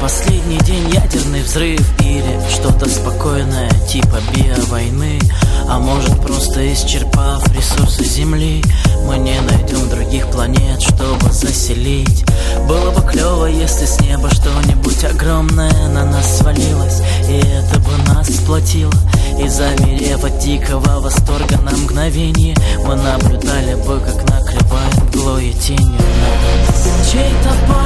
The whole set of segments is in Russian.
Последний день ядерный взрыв Или что-то спокойное типа биовойны А может просто исчерпав ресурсы Земли Мы не найдем других планет, чтобы заселить. Было бы клево, если с неба что-нибудь огромное на нас свалилось И это бы нас сплотило. И замерев от дикого восторга на мгновение Мы наблюдали бы, как накрывает мглой и тенью нас. Чей-то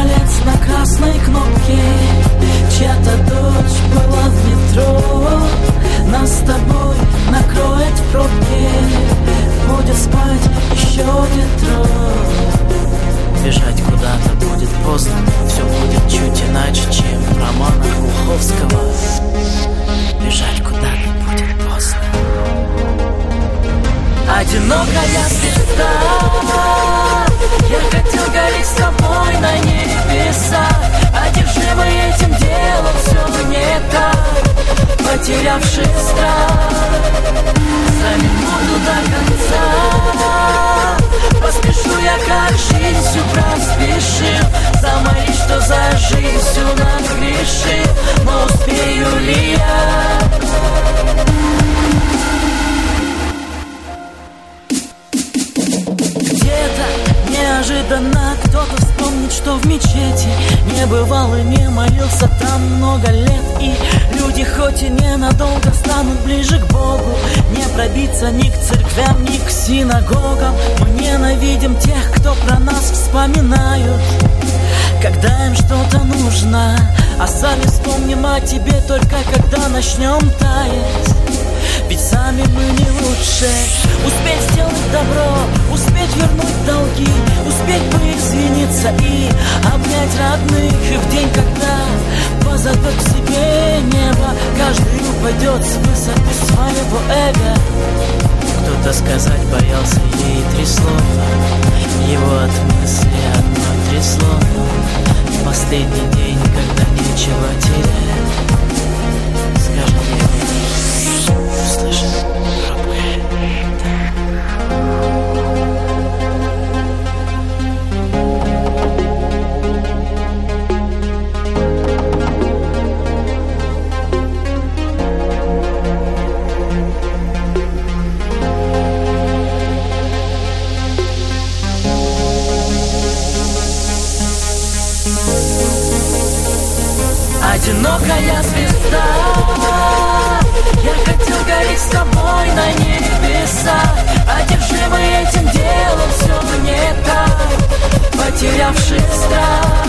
Чья-то дочь была в метро. Нас с тобой накроет в пробке Будет спать еще ветро Бежать куда-то будет поздно. Все будет чуть иначе, чем в романах Глуховского. Бежать куда-то будет поздно. Одинокая звезда. Я хотел гореть с тобой на небеса за жизнь всю нагрешил Но успею ли я Где-то неожиданно кто-то вспомнит, что в мечети Не бывал и не молился там много лет. И люди хоть и ненадолго станут ближе к Богу Не пробиться ни к церквям, ни к синагогам. Мы ненавидим тех, кто про нас вспоминают нужно А сами вспомним о тебе только когда начнем таять. Ведь сами мы не лучше Успеть сделать добро, успеть вернуть долги Успеть бы извиниться и обнять родных И в день, когда позовет к себе небо. Каждый упадет с высоты своего эго. Кто-то сказать боялся ей три слова. Его от мысли одно. трясло В последний день, когда нечего терять Скажет ей, Одинокая звезда. Я хотел гореть с тобой на небесах Одержимый этим делом все не так Потерявший страх.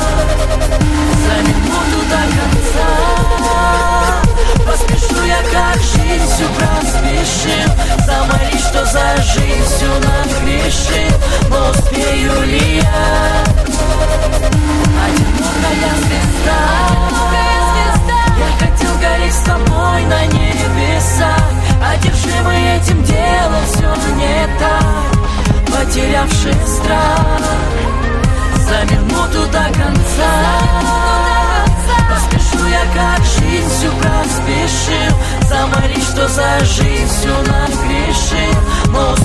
За минуту до конца Поспешу я как жизнь всю проспешил Замолись, что за жизнь всю нагрешил Но за жизнь всю нагрешил Но успею ли я